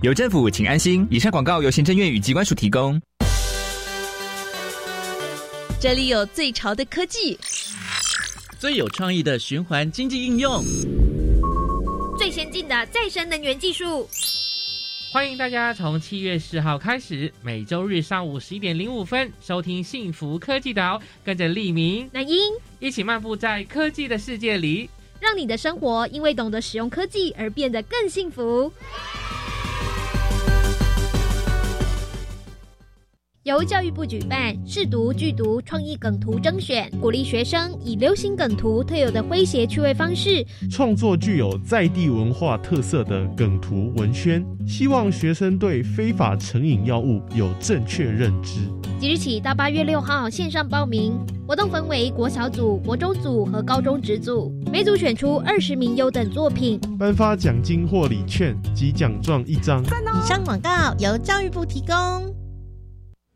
有政府，请安心。以上广告由行政院与机关署提供。这里有最潮的科技，最有创意的循环经济应用，最先进的再生能源技术。欢迎大家从七月四号开始，每周日上午十一点零五分收听幸福科技岛，跟着利明、那英一起漫步在科技的世界里，让你的生活因为懂得使用科技而变得更幸福。由教育部举办试读剧读创意梗图征选，鼓励学生以流行梗图特有的诙谐趣味方式，创作具有在地文化特色的梗图文宣，希望学生对非法成瘾药物有正确认知。即日起到八月六号线上报名，活动分为国小组、国中组和高中职组，每组选出二十名优等作品，颁发奖金或礼券及奖状一张。以上广告由教育部提供。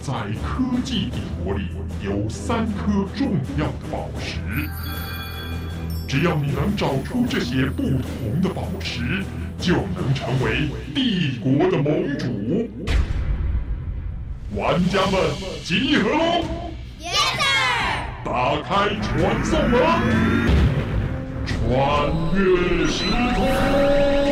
在科技帝国里有三颗重要的宝石，只要你能找出这些不同的宝石，就能成为帝国的盟主。玩家们集合喽！Yes sir。打开传送门，穿越时空。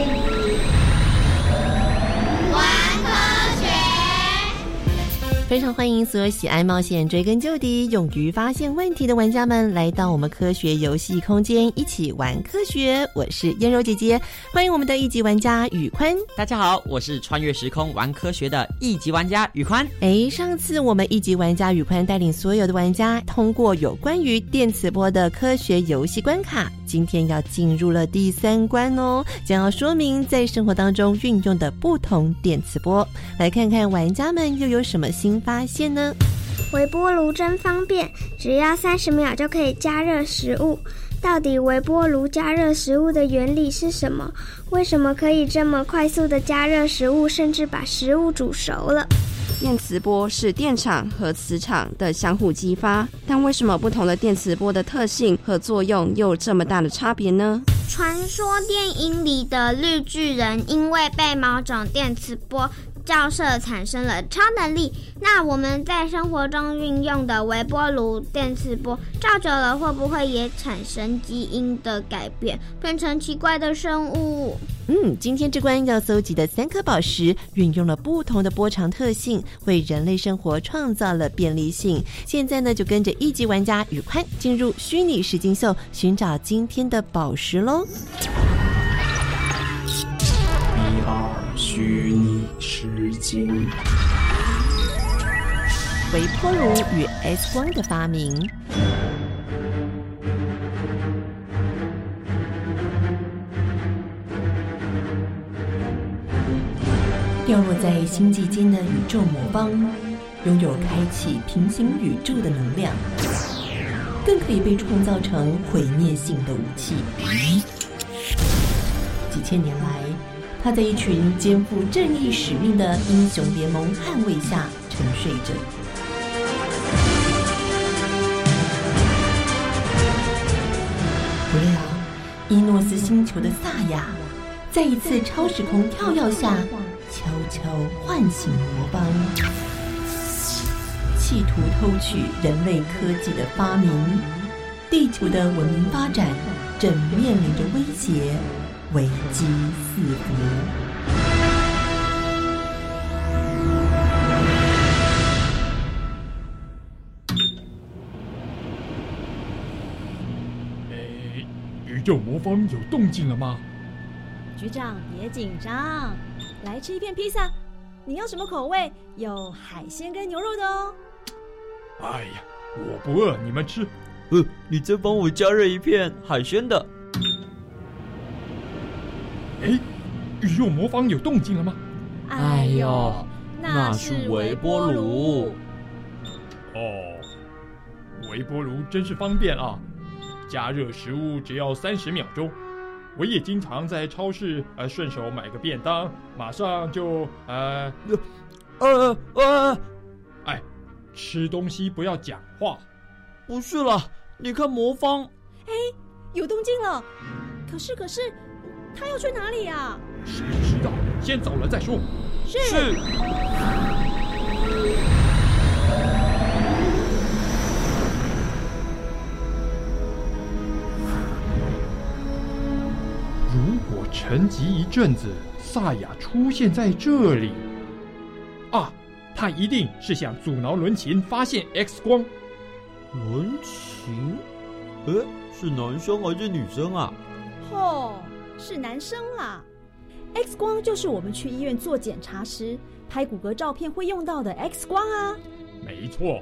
非常欢迎所有喜爱冒险、追根究底、勇于发现问题的玩家们来到我们科学游戏空间，一起玩科学。我是燕柔姐姐，欢迎我们的一级玩家宇宽。大家好，我是穿越时空玩科学的一级玩家宇宽。哎，上次我们一级玩家宇宽带领所有的玩家通过有关于电磁波的科学游戏关卡，今天要进入了第三关哦，将要说明在生活当中运用的不同电磁波。来看看玩家们又有什么新发现呢？微波炉真方便，只要三十秒就可以加热食物。到底微波炉加热食物的原理是什么？为什么可以这么快速的加热食物，甚至把食物煮熟了？电磁波是电场和磁场的相互激发，但为什么不同的电磁波的特性和作用又这么大的差别呢？传说电影里的绿巨人因为被某种电磁波照射产生了超能力，那我们在生活中运用的微波炉电磁波照久了，会不会也产生基因的改变，变成奇怪的生物？嗯，今天这关要搜集的三颗宝石，运用了不同的波长特性，为人类生活创造了便利性。现在呢，就跟着一级玩家宇宽进入虚拟实境秀，寻找今天的宝石喽。VR 虚拟实境，微波炉与 X 光的发明。掉落在星际间的宇宙魔方，拥有开启平行宇宙的能量，更可以被创造成毁灭性的武器。几千年来，他在一群肩负正义使命的英雄联盟捍卫下沉睡着。不料，伊诺斯星球的萨亚，在一次超时空跳跃下，悄悄唤醒魔邦，企图偷取人类科技的发明。地球的文明发展正面临着威胁，危机四伏宇宙魔方有动静了吗？局长别紧张。来吃一片披萨。你要什么口味？有海鲜跟牛肉的哦。哎呀我不饿你们吃。呃你再帮我加热一片海鲜的。哎，宇宙魔方有动静了吗？哎呦，那是微波炉。哦，微波炉真是方便啊！加热食物只要三十秒钟。我也经常在超市呃顺手买个便当，马上就呃呃呃，哎，吃东西不要讲话。不是了，你看魔方，哎，有动静了。可是可是，他要去哪里呀？谁知道？先走了再说。是。如果沉寂一阵子，萨雅出现在这里，啊，他一定是想阻挠伦琴发现 X 光。伦琴，呃，是男生还是女生啊？哦，是男生啦。X 光就是我们去医院做检查时拍骨骼照片会用到的 X 光啊。没错，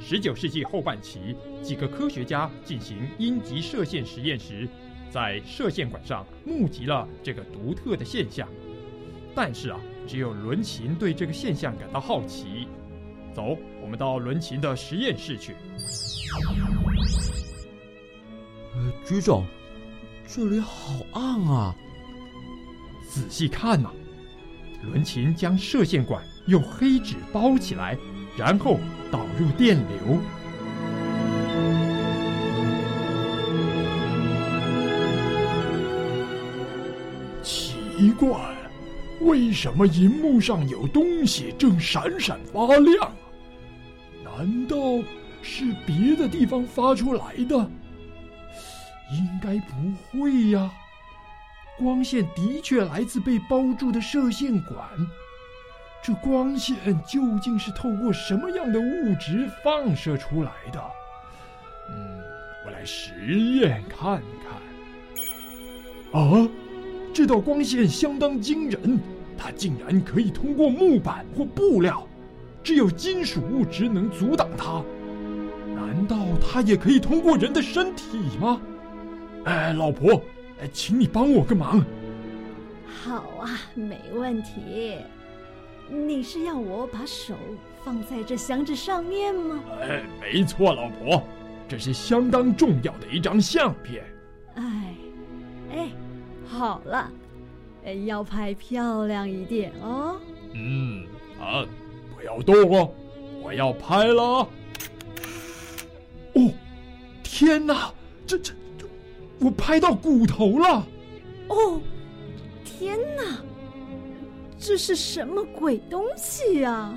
十九世纪后半期，几个科学家进行阴极射线实验时。在射线管上募集了这个独特的现象，但是啊，只有伦琴对这个现象感到好奇。走，我们到伦琴的实验室去。呃，局长，这里好暗啊！仔细看呐，伦琴将射线管用黑纸包起来，然后导入电流。奇怪，为什么银幕上有东西正闪闪发亮？难道是别的地方发出来的？应该不会呀。光线的确来自被包住的射线管，这光线究竟是透过什么样的物质放射出来的？嗯，我来实验看看。啊！这道光线相当惊人，它竟然可以通过木板或布料，只有金属物质能阻挡它。难道它也可以通过人的身体吗？哎，老婆，哎请你帮我个忙。好啊，没问题。你是要我把手放在这箱子上面吗？哎，没错，老婆，这是相当重要的一张相片。哎，哎。好了，要拍漂亮一点哦。嗯，啊，不要动哦，我要拍了。哦，天哪，这这这，我拍到骨头了。哦，天哪，这是什么鬼东西呀？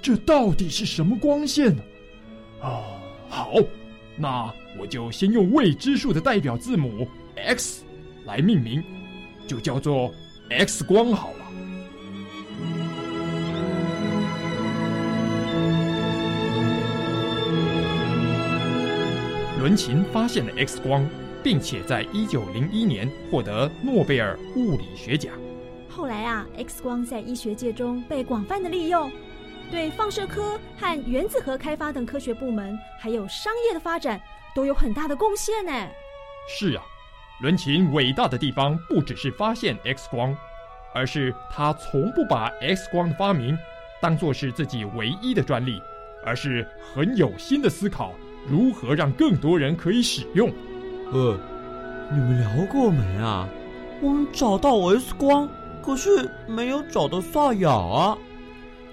这到底是什么光线呢？啊，好，那我就先用未知数的代表字母 X。来命名，就叫做 X 光好了。伦琴发现了 X 光，并且在一九零一年获得诺贝尔物理学奖。后来啊，X 光在医学界中被广泛的利用，对放射科和原子核开发等科学部门，还有商业的发展都有很大的贡献呢。是啊。伦琴伟大的地方不只是发现 X 光，而是他从不把 X 光的发明当作是自己唯一的专利，而是很有心的思考如何让更多人可以使用。呃，你们聊过没啊？我们找到 S 光，可是没有找到萨雅啊。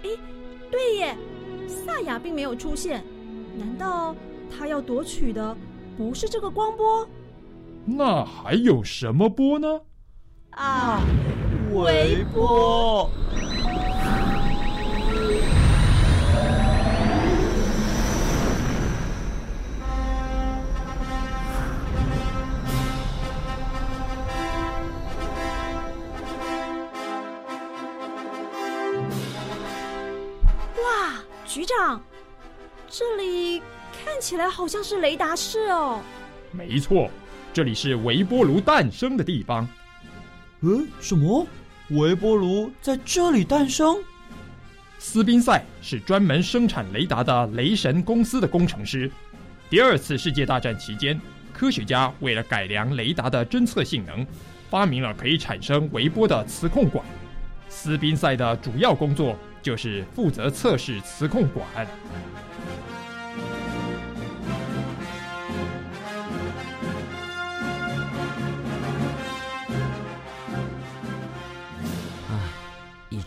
哎，对耶，萨雅并没有出现，难道他要夺取的不是这个光波？那还有什么波呢？啊，微波！这里看起来好像是雷达室哦。没错。这里是微波炉诞生的地方。嗯，什么？微波炉在这里诞生？斯宾塞是专门生产雷达的雷神公司的工程师。第二次世界大战期间，科学家为了改良雷达的侦测性能，发明了可以产生微波的磁控管。斯宾塞的主要工作就是负责测试磁控管。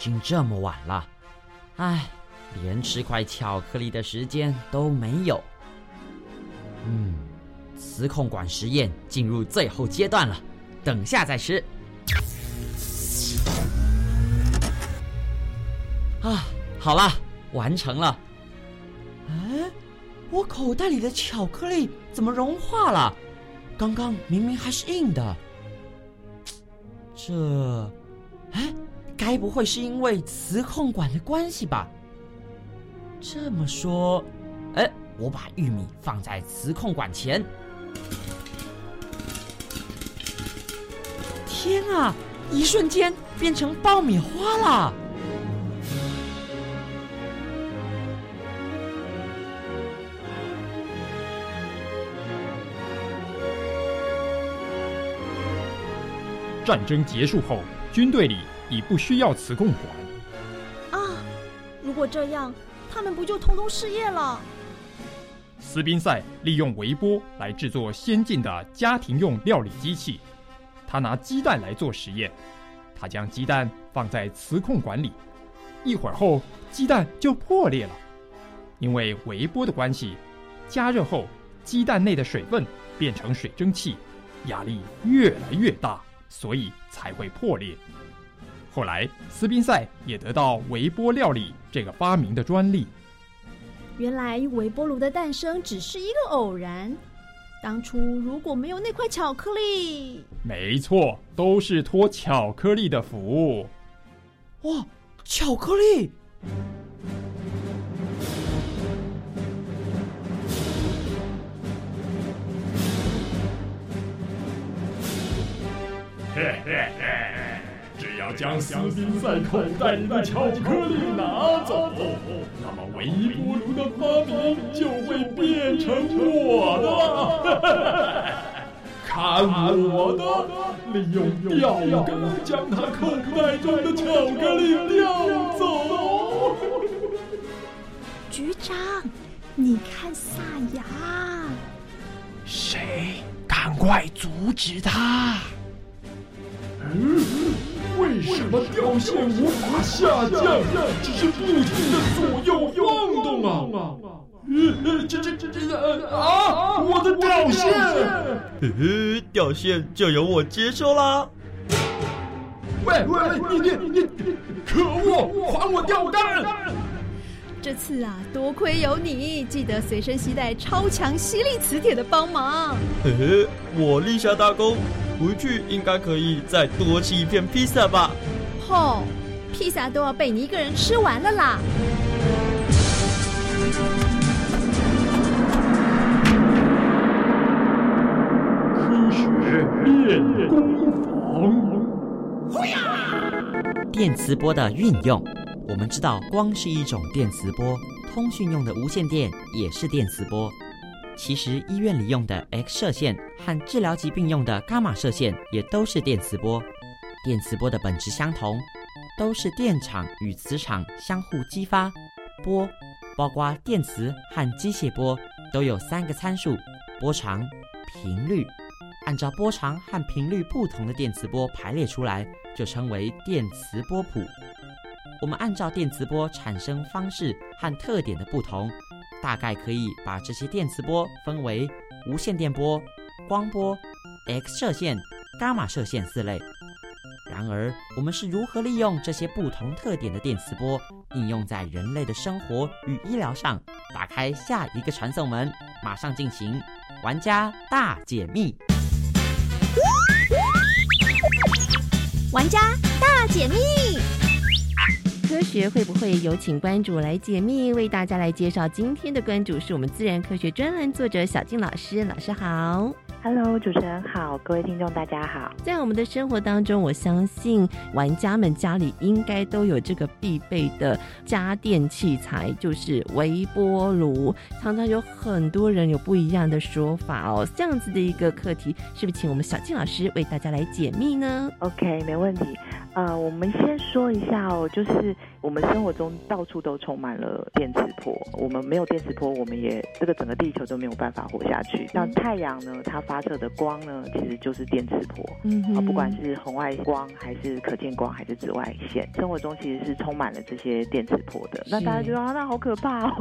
经这么晚了，唉，连吃块巧克力的时间都没有。嗯，磁控管实验进入最后阶段了，等下再吃。啊，好了，完成了。哎，我口袋里的巧克力怎么融化了？刚刚明明还是硬的。这，该不会是因为磁控管的关系吧？这么说，哎，我把玉米放在磁控管前。天啊！一瞬间变成爆米花了。战争结束后，军队里。已不需要磁控管啊！如果这样，他们不就通通失业了？斯宾塞利用微波来制作先进的家庭用料理机器。他拿鸡蛋来做实验，他将鸡蛋放在磁控管里，一会儿后鸡蛋就破裂了。因为微波的关系，加热后鸡蛋内的水分变成水蒸气，压力越来越大，所以才会破裂。后来，斯宾塞也得到微波料理这个发明的专利。原来微波炉的诞生只是一个偶然。当初如果没有那块巧克力，没错，都是托巧克力的福。哇，巧克力！嘿嘿嘿。将斯宾塞口袋里的巧克力拿走，那么微波炉的发明就会变成我的。看我的，利用钓竿将他口袋中的巧克力钓走。局长，你看萨亚，谁？赶快阻止他！嗯。为什么掉线无法下降，只是不停的左右晃动啊？这这这这啊！我的掉线，嘿嘿，吊线就由我接收啦。喂喂，你你你，可恶！还我钓竿！这次啊，多亏有你，记得随身携带超强吸力磁铁的帮忙。嘿嘿，我立下大功。回去应该可以再多吃一片披萨吧？吼，披萨都要被你一个人吃完了啦！科学练功房。电磁波的运用，我们知道光是一种电磁波，通讯用的无线电也是电磁波。其实医院里用的 X 射线和治疗疾病用的伽马射线也都是电磁波。电磁波的本质相同，都是电场与磁场相互激发。波，包括电磁和机械波，都有三个参数：波长、频率。按照波长和频率不同的电磁波排列出来，就称为电磁波谱。我们按照电磁波产生方式和特点的不同。大概可以把这些电磁波分为无线电波、光波、X 射线、伽马射线四类。然而，我们是如何利用这些不同特点的电磁波应用在人类的生活与医疗上？打开下一个传送门，马上进行玩家大解密。玩家大解密。科学会不会有请关主来解密？为大家来介绍今天的关主是我们自然科学专栏作者小静老师。老师好。Hello，主持人好，各位听众大家好。在我们的生活当中，我相信玩家们家里应该都有这个必备的家电器材，就是微波炉。常常有很多人有不一样的说法哦。这样子的一个课题，是不是请我们小静老师为大家来解密呢？OK，没问题。呃，我们先说一下哦，就是我们生活中到处都充满了电磁波，我们没有电磁波，我们也这个整个地球都没有办法活下去。像太阳呢，它发射的光呢，其实就是电磁波，嗯，啊，不管是红外光还是可见光还是紫外线，生活中其实是充满了这些电磁波的。那大家觉得啊，那好可怕哦。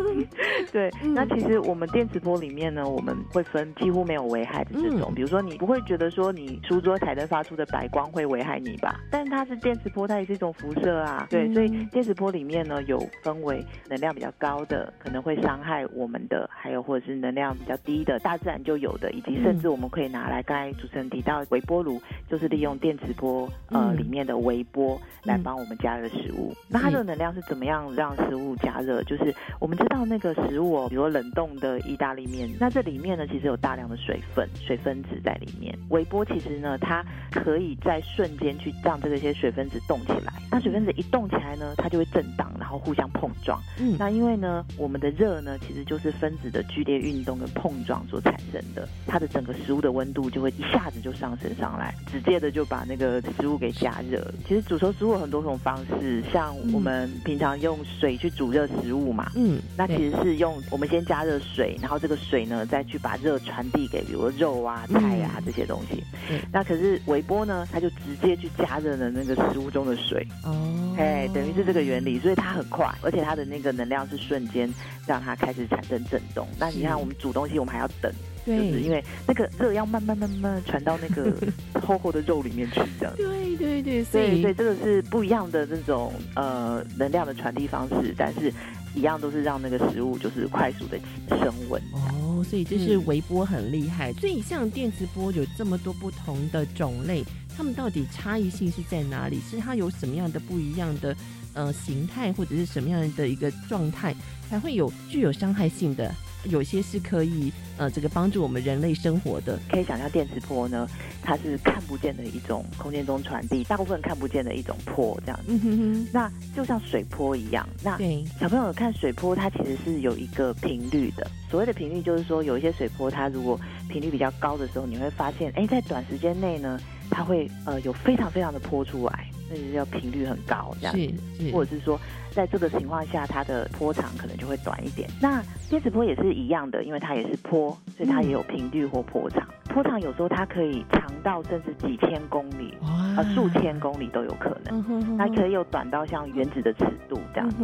对，那其实我们电磁波里面呢，我们会分几乎没有危害的这种，比如说你不会觉得说你书桌台灯发出的白光会危害你吧？但它是电磁波，它也是一种辐射啊。对，所以电磁波里面呢有分为能量比较高的，可能会伤害我们的，还有或者是能量比较低的，大自然就有的，以及甚至我们可以拿来，刚才主持人提到微波炉，就是利用电磁波呃里面的微波来帮我们加热食物。那它的能量是怎么样让食物加热？就是我们知道那个食物哦，比如冷冻的意大利面，那这里面呢其实有大量的水分、水分子在里面。微波其实呢，它可以在瞬间去让这些水分子动起来，那水分子一动起来呢，它就会震荡，然后互相碰撞。嗯，那因为呢，我们的热呢，其实就是分子的剧烈运动跟碰撞所产生的，它的整个食物的温度就会一下子就上升上来，直接的就把那个食物给加热。其实煮熟食物有很多种方式，像我们平常用水去煮热食物嘛，嗯，那其实是用我们先加热水，然后这个水呢再去把热传递给比如肉啊、菜啊这些东西。那可是微波呢，它就直接去加热。的那个食物中的水哦，哎，等于是这个原理，所以它很快，而且它的那个能量是瞬间让它开始产生震动。那你看，我们煮东西，我们还要等，就是因为那个热要慢慢慢慢传到那个 厚厚的肉里面去，这样。对对对，所以所以这个是不一样的那种呃能量的传递方式，但是一样都是让那个食物就是快速的升温。哦，所以这是微波很厉害。所以像电磁波有这么多不同的种类。他们到底差异性是在哪里？是它有什么样的不一样的呃形态，或者是什么样的一个状态，才会有具有伤害性的？有些是可以呃这个帮助我们人类生活的。可以想象电磁波呢，它是看不见的一种空间中传递，大部分看不见的一种波这样子。那就像水波一样。那小朋友看水波，它其实是有一个频率的。所谓的频率，就是说有一些水波，它如果频率比较高的时候，你会发现，哎，在短时间内呢。它会呃有非常非常的泼出来，那就叫频率很高这样子，或者是说在这个情况下，它的波长可能就会短一点。那电磁波也是一样的，因为它也是波，所以它也有频率或波长。波长有时候它可以长到甚至几千公里，啊数千公里都有可能。它可以有短到像原子的尺度这样子，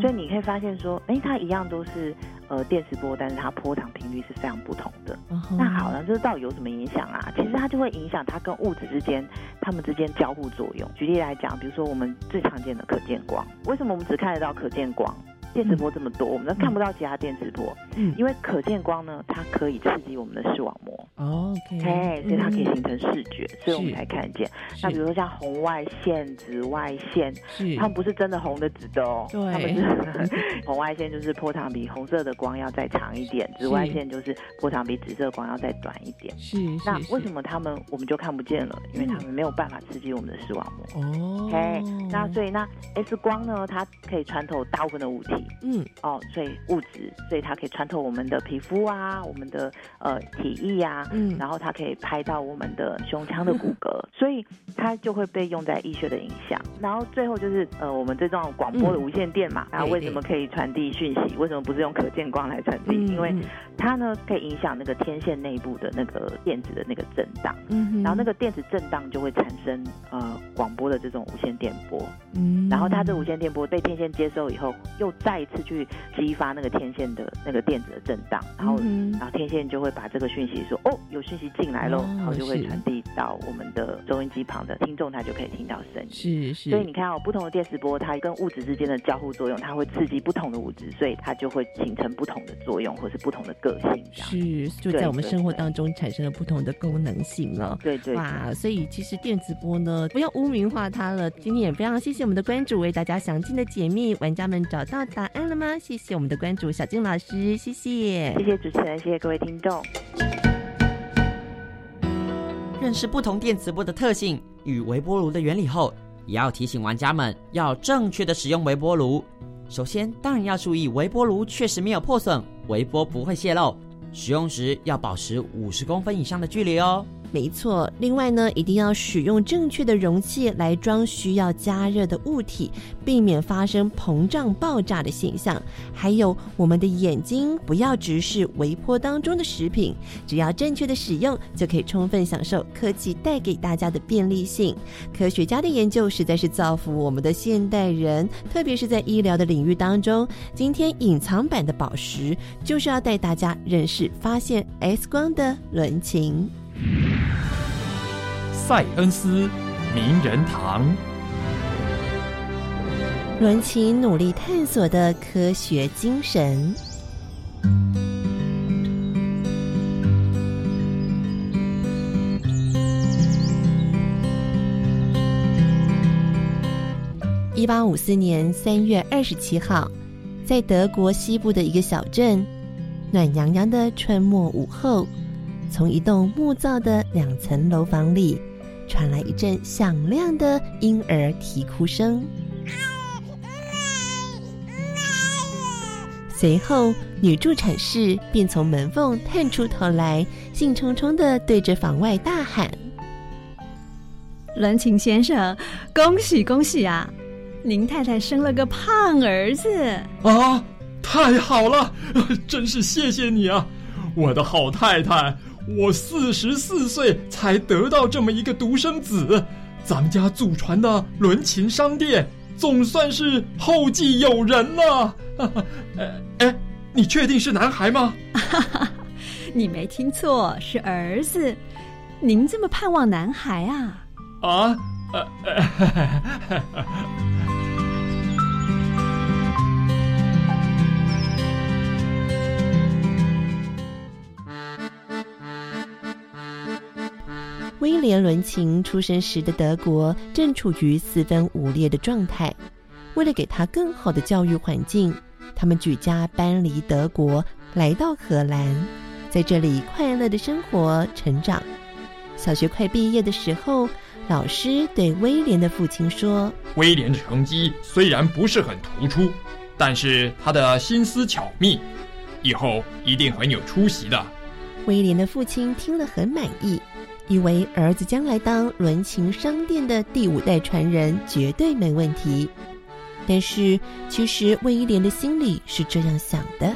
所以你可以发现说，哎，它一样都是。呃，电磁波，但是它波长频率是非常不同的。那好了，这到底有什么影响啊？其实它就会影响它跟物质之间，它们之间交互作用。举例来讲，比如说我们最常见的可见光，为什么我们只看得到可见光？电磁波这么多，我们都看不到其他电磁波。嗯，因为可见光呢，它可以刺激我们的视网膜。OK，哎，所以它可以形成视觉，所以我们才看见。那比如说像红外线、紫外线，它们不是真的红的、紫的哦。对，它们是 红外线就是波长比红色的光要再长一点，紫外线就是波长比紫色光要再短一点。是，那为什么它们我们就看不见了？因为它们没有办法刺激我们的视网膜。哦，哎，那所以那 X 光呢，它可以穿透大部分的物体。嗯。哦，所以物质，所以它可以穿透我们的皮肤啊，我们的呃体液啊，嗯，然后它可以拍到我们的胸腔的骨骼，所以它就会被用在医学的影响。然后最后就是呃，我们这种广播的无线电嘛，然后为什么可以传递讯息？为什么不是用可见光来传递？因为它呢可以影响那个天线内部的那个电子的那个震荡，嗯，然后那个电子震荡就会产生呃广播的这种无线电波，嗯，然后它这无线电波被天线接收以后，又再一次去激发那个天线的那个电子的震荡，然后然后天线就会把这个讯息说哦有讯息进来喽，然后就会传递到我们的收音机旁的听众，他就可以听到声音。是是。所以你看哦，不同的电磁波，它跟物质之间的交互作用，它会刺激不同的物质，所以它就会形成不同的作用，或是不同的个性。是，就在我们生活当中产生了不同的功能性了。对对。哇，所以其实电磁波呢，不要污名化它了。今天也非常谢谢我们的关注为大家详尽的解密，玩家们找到答案了吗？谢谢我们的关注小静老师，谢谢，谢谢主持人，谢谢各位听众。认识不同电磁波的特性与微波炉的原理后，也要提醒玩家们要正确的使用微波炉。首先，当然要注意微波炉确实没有破损，微波不会泄漏。使用时要保持五十公分以上的距离哦。没错，另外呢，一定要使用正确的容器来装需要加热的物体，避免发生膨胀爆炸的现象。还有，我们的眼睛不要直视微波当中的食品，只要正确的使用，就可以充分享受科技带给大家的便利性。科学家的研究实在是造福我们的现代人，特别是在医疗的领域当中。今天隐藏版的宝石就是要带大家认识发现 X 光的伦琴。塞恩斯名人堂，伦琴努力探索的科学精神。一八五四年三月二十七号，在德国西部的一个小镇，暖洋洋的春末午后。从一栋木造的两层楼房里传来一阵响亮的婴儿啼哭声，随后女助产士便从门缝探出头来，兴冲冲的对着房外大喊：“伦琴先生，恭喜恭喜啊！您太太生了个胖儿子啊！太好了，真是谢谢你啊，我的好太太。”我四十四岁才得到这么一个独生子，咱们家祖传的伦琴商店总算是后继有人了。哎，你确定是男孩吗？你没听错，是儿子。您这么盼望男孩啊？啊？威廉·伦琴出生时的德国正处于四分五裂的状态。为了给他更好的教育环境，他们举家搬离德国，来到荷兰，在这里快乐的生活成长。小学快毕业的时候，老师对威廉的父亲说：“威廉的成绩虽然不是很突出，但是他的心思巧密，以后一定很有出息的。”威廉的父亲听了很满意。以为儿子将来当伦琴商店的第五代传人绝对没问题，但是其实魏一莲的心里是这样想的：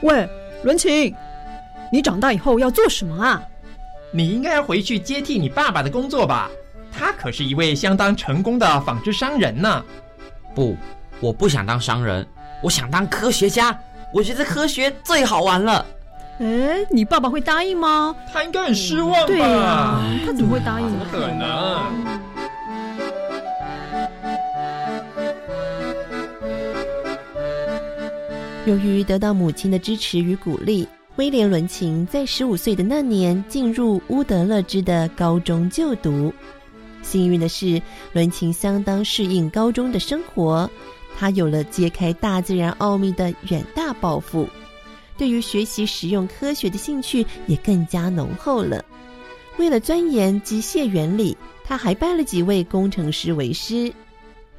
喂，伦琴，你长大以后要做什么啊？你应该要回去接替你爸爸的工作吧？他可是一位相当成功的纺织商人呢。不，我不想当商人，我想当科学家。我觉得科学最好玩了。哎，你爸爸会答应吗？他应该很失望吧？他怎么会答应？怎么可能？由于得到母亲的支持与鼓励，威廉·伦琴在十五岁的那年进入乌德勒支的高中就读。幸运的是，伦琴相当适应高中的生活。他有了揭开大自然奥秘的远大抱负，对于学习实用科学的兴趣也更加浓厚了。为了钻研机械原理，他还拜了几位工程师为师。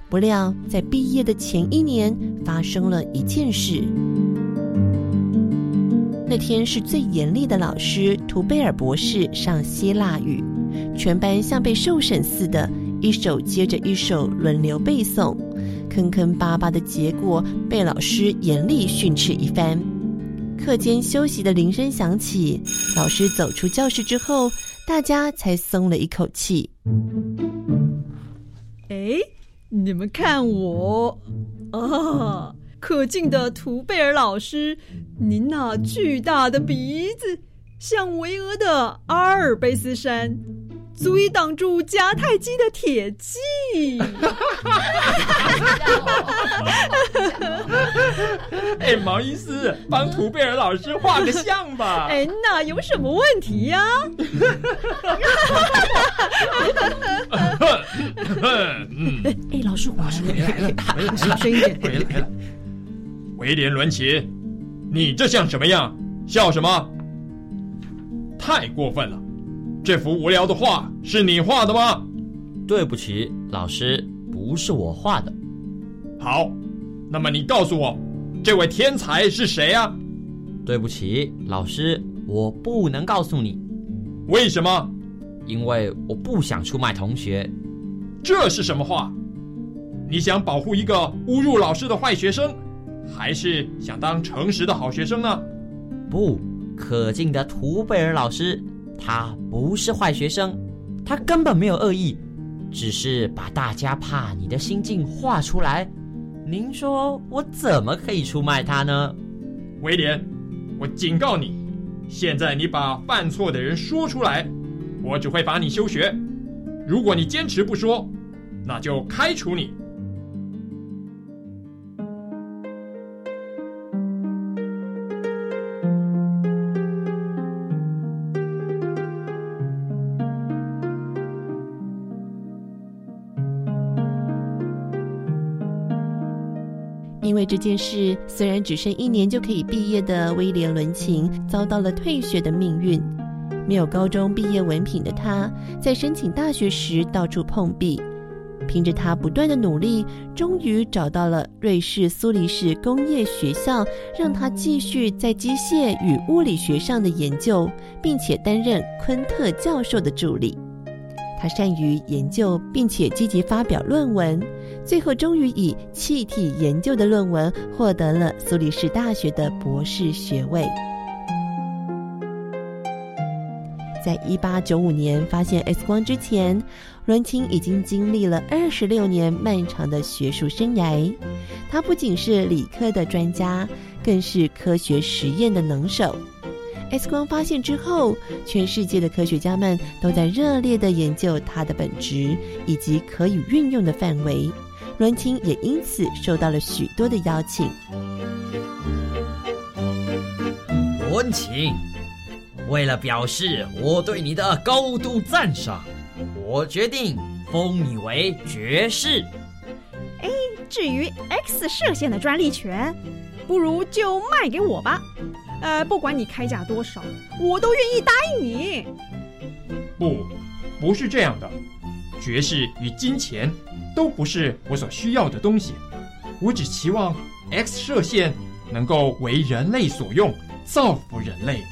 不料，在毕业的前一年，发生了一件事。那天是最严厉的老师图贝尔博士上希腊语，全班像被受审似的，一首接着一首轮流背诵。坑坑巴巴的结果被老师严厉训斥一番。课间休息的铃声响起，老师走出教室之后，大家才松了一口气。哎，你们看我啊，可敬的图贝尔老师，您那巨大的鼻子像巍峨的阿尔卑斯山。足以挡住迦太基的铁骑。哎，毛医师，帮图贝尔老师画个像吧。哎，那有什么问题呀？哎，老师，老师回来了，回来了，小声一点，回来了。威廉·伦奇，你这像什么样？笑什么？太过分了！这幅无聊的画是你画的吗？对不起，老师，不是我画的。好，那么你告诉我，这位天才是谁啊？对不起，老师，我不能告诉你。为什么？因为我不想出卖同学。这是什么话？你想保护一个侮辱老师的坏学生，还是想当诚实的好学生呢？不可敬的图贝尔老师，他不是坏学生，他根本没有恶意，只是把大家怕你的心境画出来。您说我怎么可以出卖他呢？威廉，我警告你，现在你把犯错的人说出来，我只会罚你休学。如果你坚持不说，那就开除你。因为这件事，虽然只剩一年就可以毕业的威廉·伦琴遭到了退学的命运。没有高中毕业文凭的他，在申请大学时到处碰壁。凭着他不断的努力，终于找到了瑞士苏黎世工业学校，让他继续在机械与物理学上的研究，并且担任昆特教授的助理。他善于研究，并且积极发表论文，最后终于以气体研究的论文获得了苏黎世大学的博士学位。在一八九五年发现 X 光之前，伦琴已经经历了二十六年漫长的学术生涯。他不仅是理科的专家，更是科学实验的能手。X 光发现之后，全世界的科学家们都在热烈的研究它的本质以及可以运用的范围。伦琴也因此受到了许多的邀请。伦琴。为了表示我对你的高度赞赏，我决定封你为爵士。哎，至于 X 射线的专利权，不如就卖给我吧。呃，不管你开价多少，我都愿意答应你。不，不是这样的。爵士与金钱都不是我所需要的东西。我只期望 X 射线能够为人类所用，造福人类。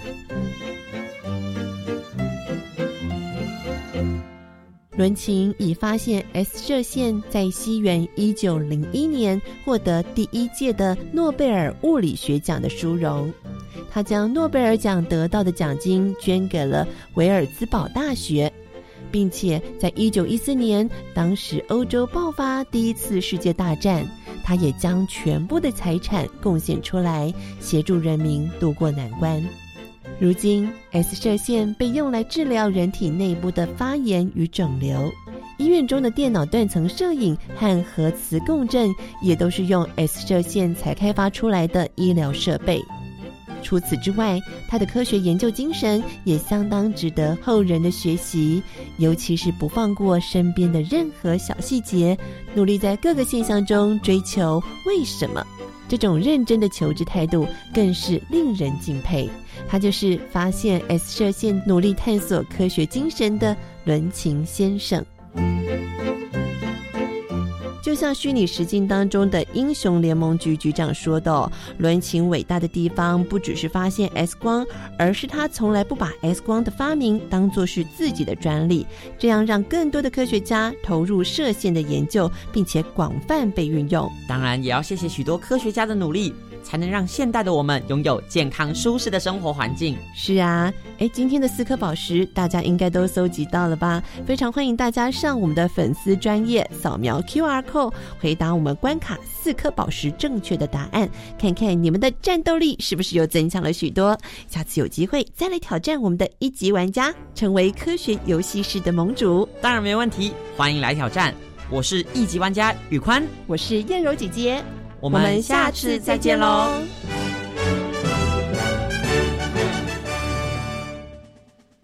伦琴以发现 X 射线，在西元一九零一年获得第一届的诺贝尔物理学奖的殊荣。他将诺贝尔奖得到的奖金捐给了维尔兹堡大学，并且在一九一四年，当时欧洲爆发第一次世界大战，他也将全部的财产贡献出来，协助人民渡过难关。如今，S 射线被用来治疗人体内部的发炎与肿瘤。医院中的电脑断层摄影和核磁共振也都是用 S 射线才开发出来的医疗设备。除此之外，他的科学研究精神也相当值得后人的学习，尤其是不放过身边的任何小细节，努力在各个现象中追求为什么。这种认真的求知态度更是令人敬佩。他就是发现 S 射线、努力探索科学精神的伦琴先生。就像虚拟实境当中的英雄联盟局局长说的，伦琴伟大的地方不只是发现 X 光，而是他从来不把 X 光的发明当作是自己的专利，这样让更多的科学家投入射线的研究，并且广泛被运用。当然，也要谢谢许多科学家的努力。才能让现代的我们拥有健康舒适的生活环境。是啊，哎，今天的四颗宝石大家应该都搜集到了吧？非常欢迎大家上我们的粉丝专业扫描 Q R code，回答我们关卡四颗宝石正确的答案，看看你们的战斗力是不是又增强了许多。下次有机会再来挑战我们的一级玩家，成为科学游戏室的盟主，当然没问题，欢迎来挑战。我是一级玩家宇宽，我是燕柔姐姐。我们下次再见喽。